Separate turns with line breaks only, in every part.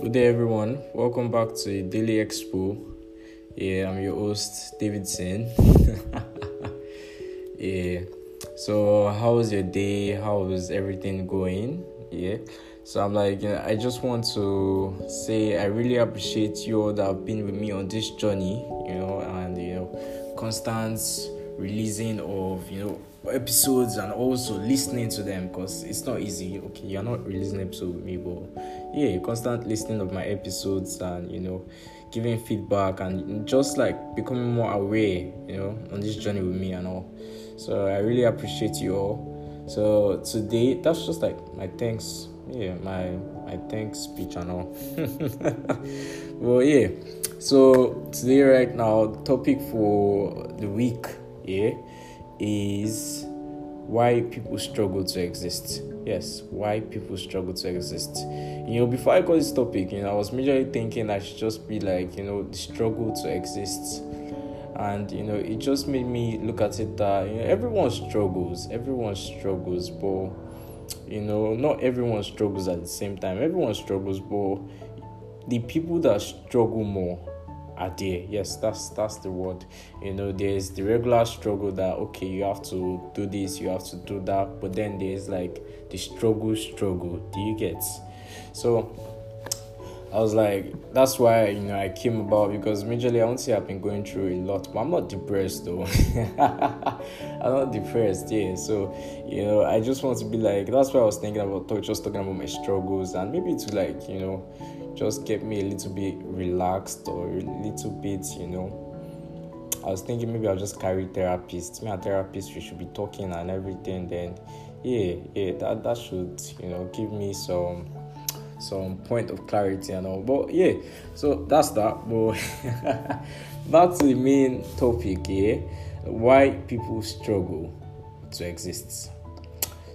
Good day, everyone. Welcome back to Daily Expo. Yeah, I'm your host, David Davidson. yeah. So, how was your day? How was everything going? Yeah. So I'm like, you know, I just want to say I really appreciate you all that have been with me on this journey. You know, and you know, constant releasing of you know episodes and also listening to them because it's not easy. Okay, you're not releasing episode with me, but yeah, constant listening of my episodes and you know, giving feedback and just like becoming more aware, you know, on this journey with me and all. So I really appreciate you all. So today, that's just like my thanks. Yeah, my my thanks speech and all. well, yeah. So today, right now, topic for the week, yeah, is why people struggle to exist. Yes, why people struggle to exist. You know, before I got this topic, you know, I was majorly thinking I should just be like, you know, the struggle to exist. And you know, it just made me look at it that you know everyone struggles, everyone struggles, but you know, not everyone struggles at the same time. Everyone struggles, but the people that struggle more are there. Yes, that's that's the word. You know, there's the regular struggle that okay, you have to do this, you have to do that, but then there's like the struggle, struggle. Do you get? So I was like, that's why you know I came about because majorly I won't say I've been going through a lot, but I'm not depressed though. I'm not depressed, yeah. So you know, I just want to be like that's why I was thinking about talk, just talking about my struggles and maybe to like you know just get me a little bit relaxed or a little bit you know. I was thinking maybe I'll just carry therapist. Me and therapist we should be talking and everything. Then yeah, yeah, that that should you know give me some some point of clarity and all. But yeah, so that's that. But that's the main topic here why people struggle to exist.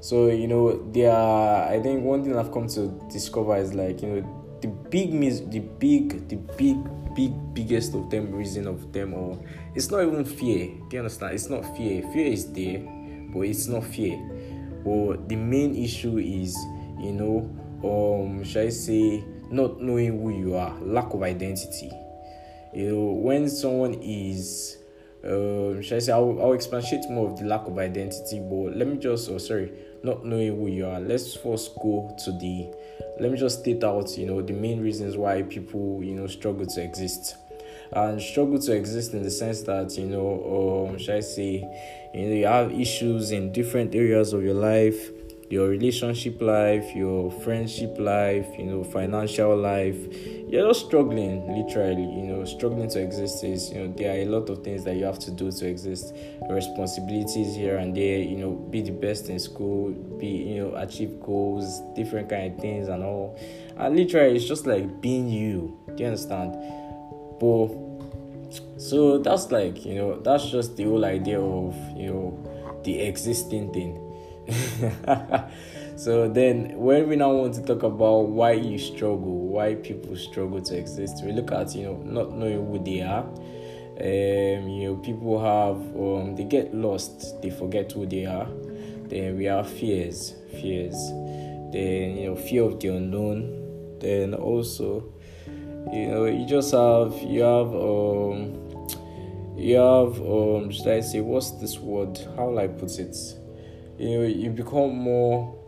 So, you know, there are, I think one thing I've come to discover is like, you know, the big, mis- the big, the big, big, biggest of them reason of them all, it's not even fear. Do you understand? It's not fear. Fear is there, but it's not fear. But the main issue is, you know, um should I say not knowing who you are, lack of identity. You know, when someone is um should I say I'll, I'll expatiate more of the lack of identity, but let me just oh sorry, not knowing who you are. Let's first go to the let me just state out, you know, the main reasons why people, you know, struggle to exist. And struggle to exist in the sense that, you know, um should I say, you know, you have issues in different areas of your life your relationship life, your friendship life, you know, financial life. You're just struggling, literally, you know, struggling to exist is, you know, there are a lot of things that you have to do to exist. Responsibilities here and there, you know, be the best in school, be, you know, achieve goals, different kind of things and all. And literally, it's just like being you. Do you understand? But so that's like, you know, that's just the whole idea of, you know, the existing thing so then when we now want to talk about why you struggle why people struggle to exist we look at you know not knowing who they are. Um, you know people have um, they get lost they forget who they are. Then we have fears fears. Then you know fear of the unknown. Then also you know you just have you have um you have um should i say what's this word? How will i put it you you become more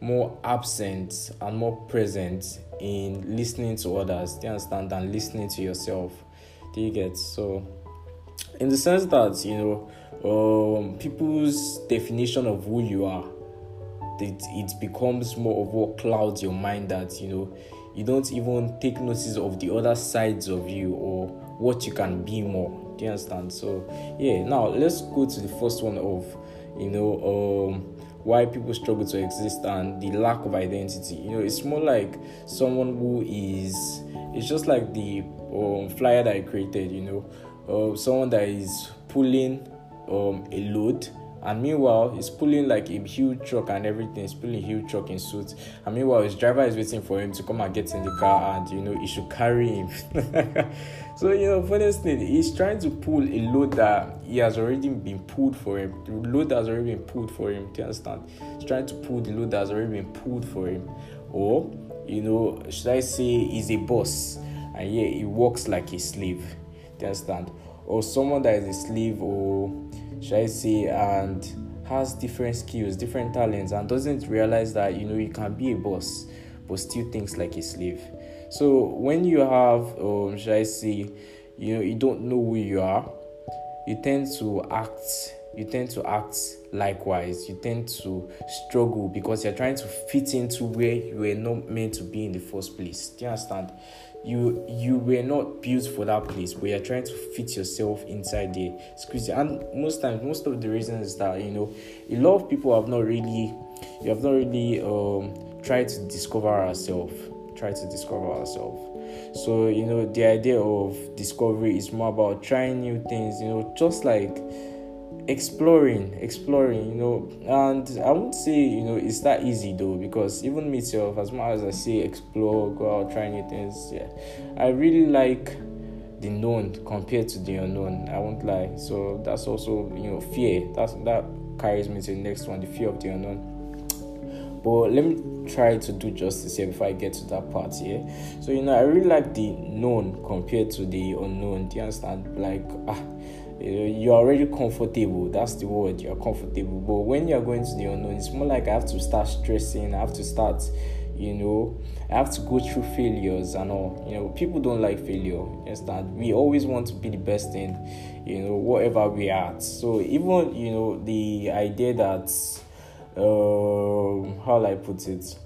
more absent and more present in listening to others. Do you understand? Than listening to yourself. Do you get? So in the sense that you know um, people's definition of who you are it, it becomes more of what clouds your mind that you know you don't even take notice of the other sides of you or what you can be more. Do you understand? So yeah now let's go to the first one of you know um, why people struggle to exist and the lack of identity. You know it's more like someone who is it's just like the um, flyer that i created you know. Uh, someone that is pulling um, a load and meanwhile he's pulling like a huge truck and everything. He's pulling a huge truck in suit. And meanwhile his driver is waiting for him to come and get in the car and you know he should carry him. So you know thing he's trying to pull a load that he has already been pulled for him. The load that has already been pulled for him do you understand? He's trying to pull the load that has already been pulled for him. Or you know, should I say, he's a boss, and yeah, he works like a slave. Do you understand? Or someone that is a slave, or should I say, and has different skills, different talents, and doesn't realize that you know you can be a boss, but still thinks like a slave. So when you have, um, should I say, you know, you don't know who you are, you tend to act you tend to act likewise. You tend to struggle because you're trying to fit into where you were not meant to be in the first place. Do you understand you you were not built for that place but you're trying to fit yourself inside there squeeze. And most times most of the reasons is that you know a lot of people have not really you have not really um tried to discover ourselves try to discover ourselves. So you know the idea of discovery is more about trying new things you know just like exploring exploring you know and i won't say you know it's that easy though because even myself as much as i say explore go out try new things yeah i really like the known compared to the unknown i won't lie so that's also you know fear that's that carries me to the next one the fear of the unknown but let me try to do justice here before I get to that part here. So you know, I really like the known compared to the unknown. Do you understand? Like ah, you're already comfortable. That's the word. You're comfortable. But when you're going to the unknown, it's more like I have to start stressing. I have to start, you know, I have to go through failures and all. You know, people don't like failure. Understand? We always want to be the best in, you know, whatever we are. So even you know the idea that, um, how I put it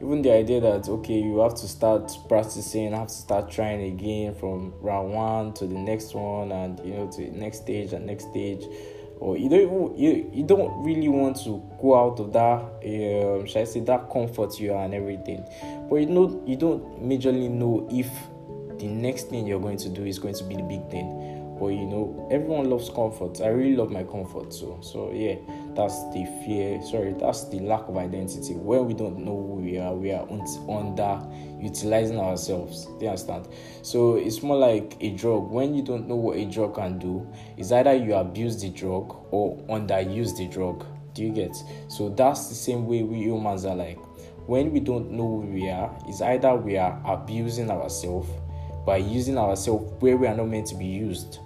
even the idea that okay you have to start practicing have to start trying again from round one to the next one and you know to the next stage and next stage. Or you don't you, you don't really want to go out of that um, should I say that comfort you are and everything. But you know you don't majorly know if the next thing you're going to do is going to be the big thing but you know everyone loves comfort. I really love my comfort so so yeah that's the fear sorry that's the lack of identity. Where we don't know who we are we are under utilizing ourselves. Do you understand? So it's more like a drug. When you don't know what a drug can do it's either you abuse the drug or underuse the drug. Do you get? So that's the same way we humans are like. When we don't know who we are it's either we are abusing ourselves by using ourselves where we are not meant to be used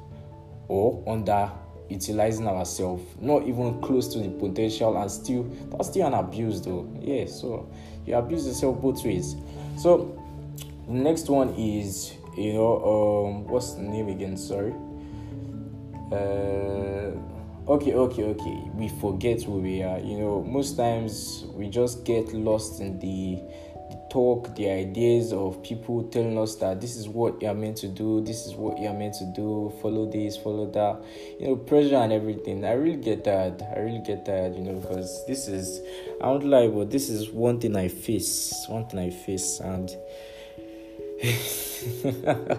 or under utilizing ourselves not even close to the potential and still that's still an abuse though. Yeah so you abuse yourself both ways. So the next one is you know um what's the name again? Sorry. Uh okay okay okay. We forget who we are. You know most times we just get lost in the talk, the ideas of people telling us that this is what you're meant to do, this is what you're meant to do, follow this, follow that, you know, pressure and everything. I really get that. I really get that, you know, because this is, I won't lie, but this is one thing I face, one thing I face, and it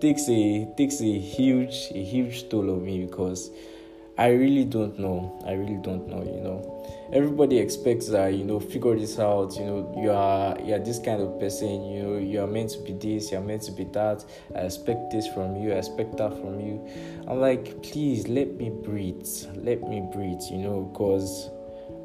takes a it takes a huge a huge toll on me because I really don't know. I really don't know, you know. Everybody expects that, you know, figure this out, you know, you are you're this kind of person, you know, you are meant to be this, you're meant to be that. I expect this from you, I expect that from you. I'm like, please let me breathe. Let me breathe, you know, because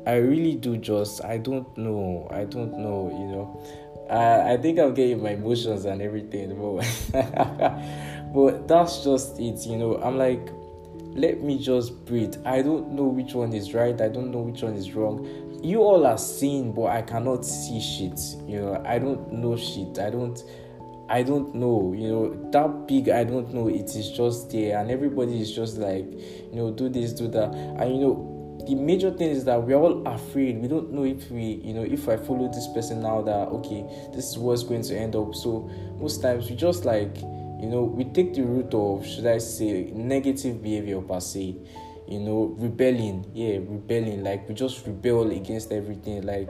I really do just I don't know. I don't know, you know. I, I think I'm getting my emotions and everything, but but that's just it, you know. I'm like let me just breathe. I don't know which one is right. I don't know which one is wrong. You all are seeing, but I cannot see shit. You know, I don't know shit. I don't. I don't know, you know, that big, I don't know, it is just there, and everybody is just like, you know, do this, do that. And you know, the major thing is that we're all afraid. We don't know if we, you know, if I follow this person now, that okay, this is what's going to end up. So, most times we just like, you know we take the route of should i say negative behavior per se. You know rebelling. Yeah rebelling. Like we just rebel against everything. Like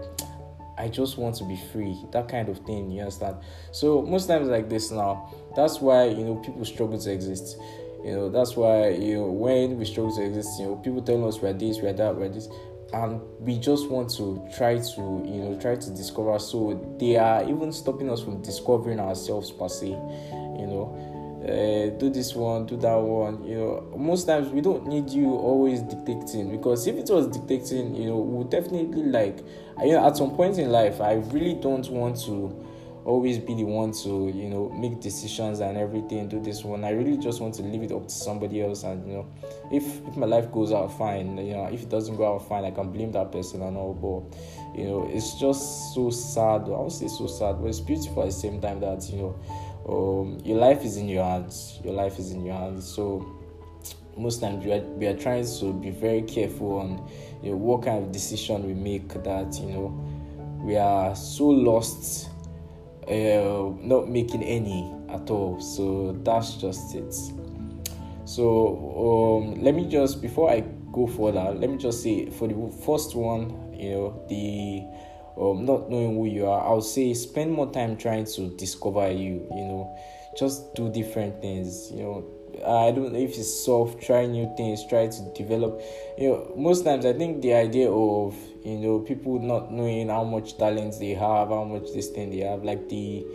i just want to be free. That kind of thing you understand? So most times like this now that's why you know people struggle to exist. You know that's why you know when we struggle to exist you know people tell us we're this we're that we're this and we just want to try to you know try to discover so they are even stopping us from discovering ourselves per se you know uh, do this one, do that one. You know, most times we don't need you always dictating because if it was dictating, you know, we would definitely like, you know, at some point in life, I really don't want to always be the one to you know make decisions and everything do this one. I really just want to leave it up to somebody else and you know if if my life goes out fine you know if it doesn't go out fine i can blame that person and all but you know it's just so sad. I won't say so sad but it's beautiful at the same time that you know um, your life is in your hands. Your life is in your hands. So most times we are, we are trying to be very careful on you know what kind of decision we make that you know we are so lost uh, not making any at all. So that's just it. So um, let me just before I go further, let me just say for the first one, you know, the um, not knowing who you are, I would say spend more time trying to discover you. You know, just do different things. You know, I don't know if it's soft, try new things, try to develop. You know, most times I think the idea of you know people not knowing how much talents they have, how much this thing they have, like the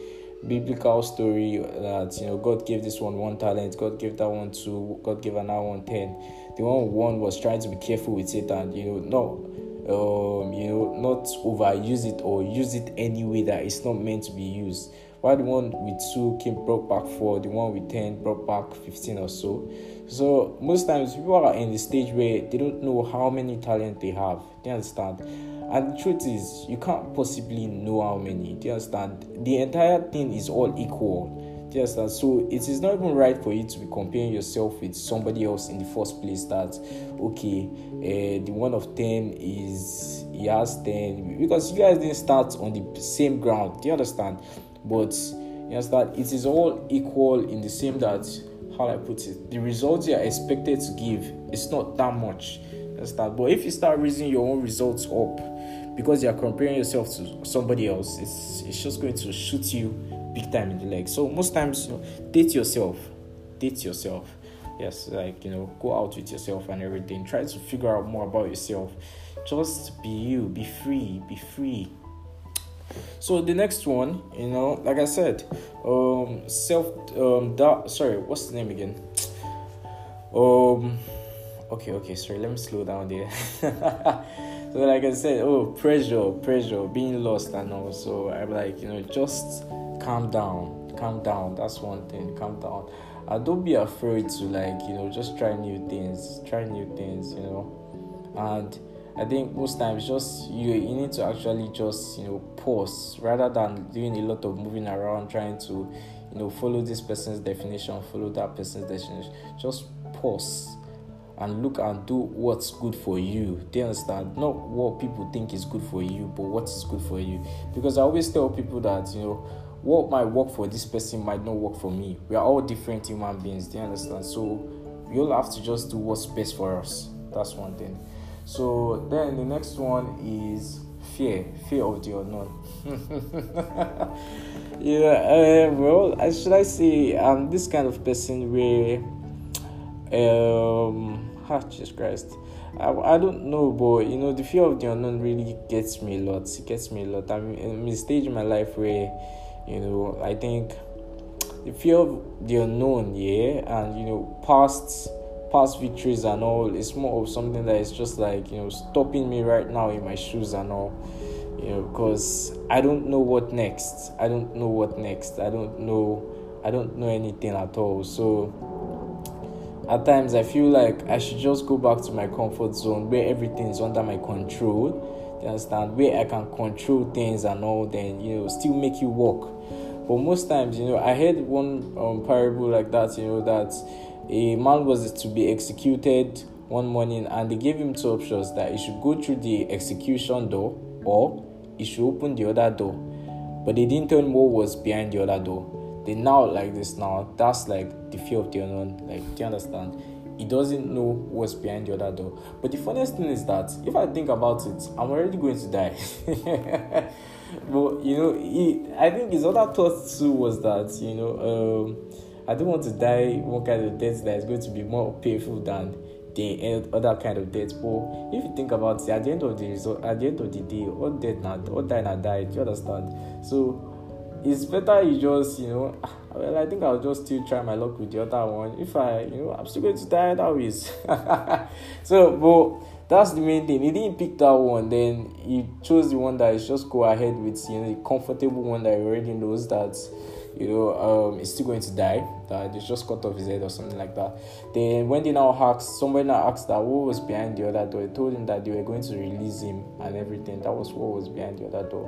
biblical story that you know God gave this one one talent, God gave that one two, God gave another one ten. The one one was trying to be careful with it and you know no. Um, you know, not overuse it or use it any way that it's not meant to be used while the one with two came brought back four, the one with ten brought back fifteen or so. So most times people are in the stage where they don't know how many talent they have. You understand? And the truth is, you can't possibly know how many. You understand? The entire thing is all equal. Do you understand? So it is not even right for you to be comparing yourself with somebody else in the first place. That okay, uh, the one of ten is he has ten because you guys didn't start on the same ground. Do you understand? But you understand it is all equal in the same that how I put it the results you are expected to give is not that much. Understand but if you start raising your own results up because you are comparing yourself to somebody else it's it's just going to shoot you big time in the leg. So most times you know, date yourself. Date yourself. Yes like you know go out with yourself and everything. Try to figure out more about yourself. Just be you. Be free. Be free so the next one, you know, like I said, um, self, um, that sorry, what's the name again? Um, okay, okay, sorry, let me slow down there. so like I said, oh, pressure, pressure, being lost, and all. So I'm like, you know, just calm down, calm down. That's one thing, calm down. Uh, don't be afraid to like, you know, just try new things, try new things, you know, and I think most times just you you need to actually just you know pause rather than doing a lot of moving around trying to you know follow this person's definition, follow that person's definition. Just pause and look and do what's good for you. You understand? Not what people think is good for you, but what is good for you. Because I always tell people that you know what might work for this person might not work for me. We are all different human beings. Do you understand? So all have to just do what's best for us. That's one thing. So then the next one is fear, fear of the unknown. yeah, uh, well, should I say I'm this kind of person where, um, ah, Jesus Christ. I, I don't know, but you know, the fear of the unknown really gets me a lot. It gets me a lot. I'm in a stage in my life where, you know, I think the fear of the unknown, yeah, and you know, past past victories and all it's more of something that is just like you know stopping me right now in my shoes and all you know because i don't know what next. I don't know what next. I don't know i don't know anything at all. So at times i feel like i should just go back to my comfort zone where everything is under my control you understand? Where i can control things and all then you know still make you work but most times you know i heard one um, parable like that you know that a man was to be executed one morning and they gave him two options that he should go through the execution door or he should open the other door. But they didn't tell him what was behind the other door. They now like this now that's like the fear of the unknown like do you understand? He doesn't know what's behind the other door. But the funniest thing is that if i think about it i'm already going to die. But you know he, i think his other thought too was that you know um, I don't want to die one kind of death that is going to be more painful than the other kind of death. But if you think about it, at the end of the result, at the end of the day, all dead now, all die now died. You understand? So it's better you just you know well i think i'll just still try my luck with the other one if i you know i'm still going to die that ways so but that's the main thing he didn't pick that one then he chose the one that is just go ahead with you know the comfortable one that he already knows that you know um still going to die that they just cut off his head or something like that then when they now asked somebody now asked that what was behind the other door they told him that they were going to release him and everything that was what was behind the other door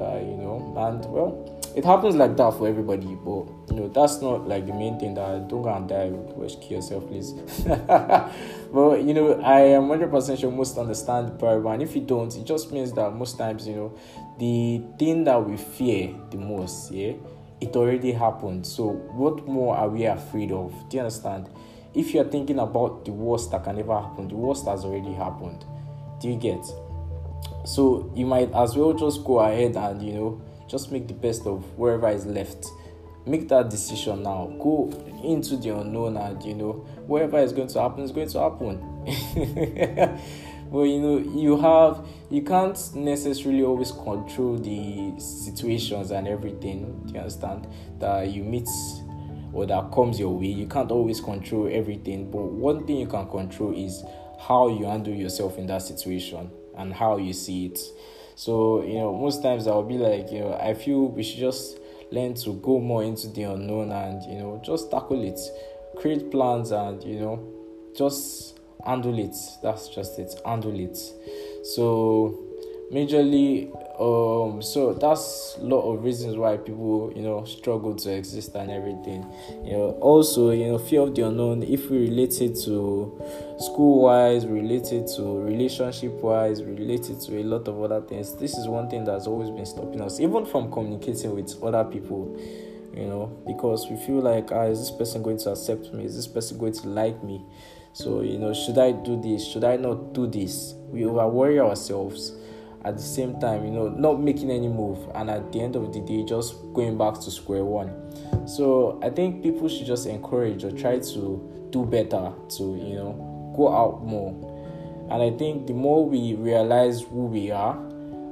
uh, you know and well it happens like that for everybody, but you know that's not like the main thing. That don't go and die, wish kill yourself, please. but you know, I am hundred percent sure most understand the parable, and if you don't, it just means that most times, you know, the thing that we fear the most, yeah, it already happened. So what more are we afraid of? Do you understand? If you're thinking about the worst that can ever happen, the worst has already happened. Do you get? So you might as well just go ahead and you know just make the best of wherever is left make that decision now go into the unknown and you know whatever is going to happen is going to happen well you know you have you can't necessarily always control the situations and everything do you understand? That you meet or that comes your way you can't always control everything but one thing you can control is how you handle yourself in that situation and how you see it. So, you know, most times I'll be like, you know, I feel we should just learn to go more into the unknown and, you know, just tackle it, create plans and, you know, just it. That's just it, it. So, majorly um so that's a lot of reasons why people you know struggle to exist and everything you know also you know fear of the unknown if we relate it to school wise related to relationship wise related to a lot of other things this is one thing that's always been stopping us even from communicating with other people you know because we feel like ah is this person going to accept me is this person going to like me so you know should i do this should i not do this we over worry ourselves at the same time, you know, not making any move, and at the end of the day, just going back to square one. So I think people should just encourage or try to do better to, you know, go out more. And I think the more we realize who we are,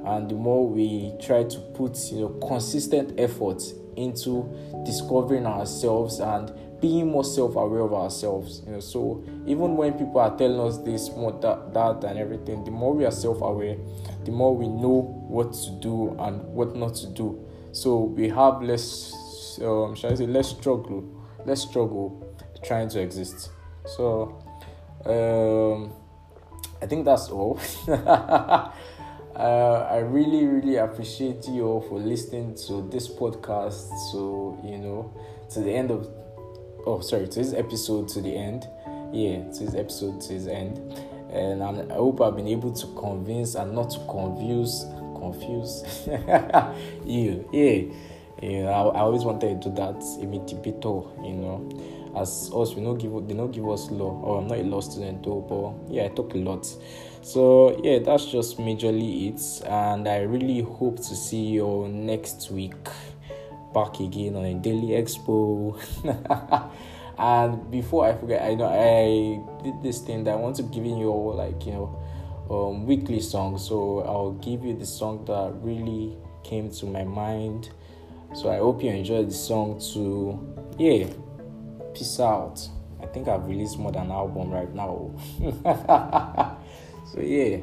and the more we try to put, you know, consistent effort into discovering ourselves and being more self-aware of ourselves you know. So even when people are telling us this more that, that and everything the more we are self-aware the more we know what to do and what not to do. So we have less um shall i say less struggle less struggle trying to exist. So um i think that's all. Uh, I really, really appreciate you all for listening to this podcast. So, you know, to the end of oh sorry to this episode to the end. Yeah to this episode to his end. And I'm, i hope i've been able to convince and not to confuse confuse. You yeah. Know, I, I always wanted to do that imitator you know. As us we don't give they don't give us law. Or i'm not a law student though but yeah i talk a lot. So yeah that's just majorly it. And i really hope to see you next week back again on a daily expo. and before I forget, I know I did this thing that I want to give you all like you know um, weekly songs. So I'll give you the song that really came to my mind. So I hope you enjoyed the song too. Yeah, peace out. I think I've released more than an album right now. so yeah,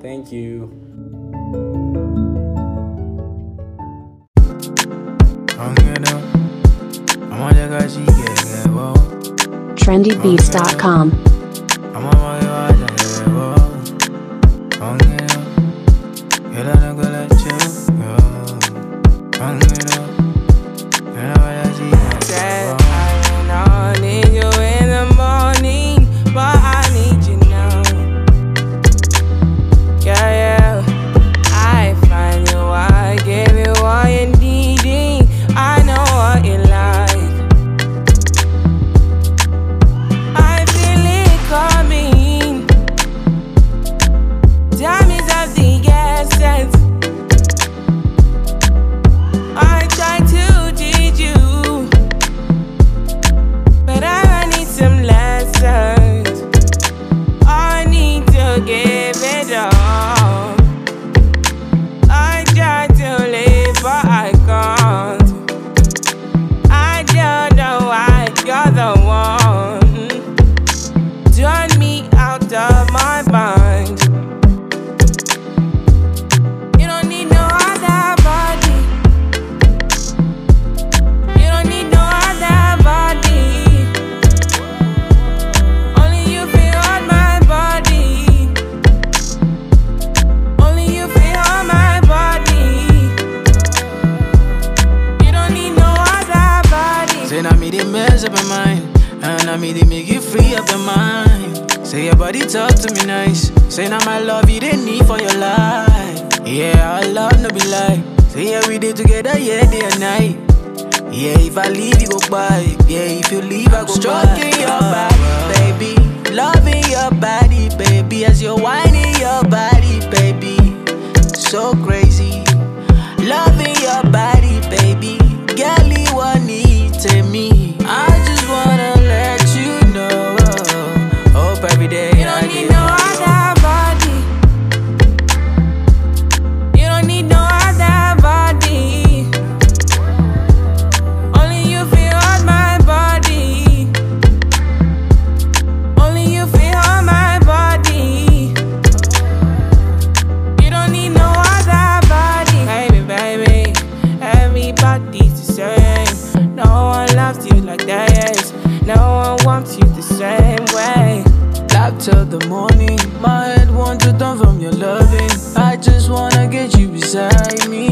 thank you.
trendybeats.com. beside me.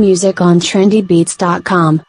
Music on trendybeats.com.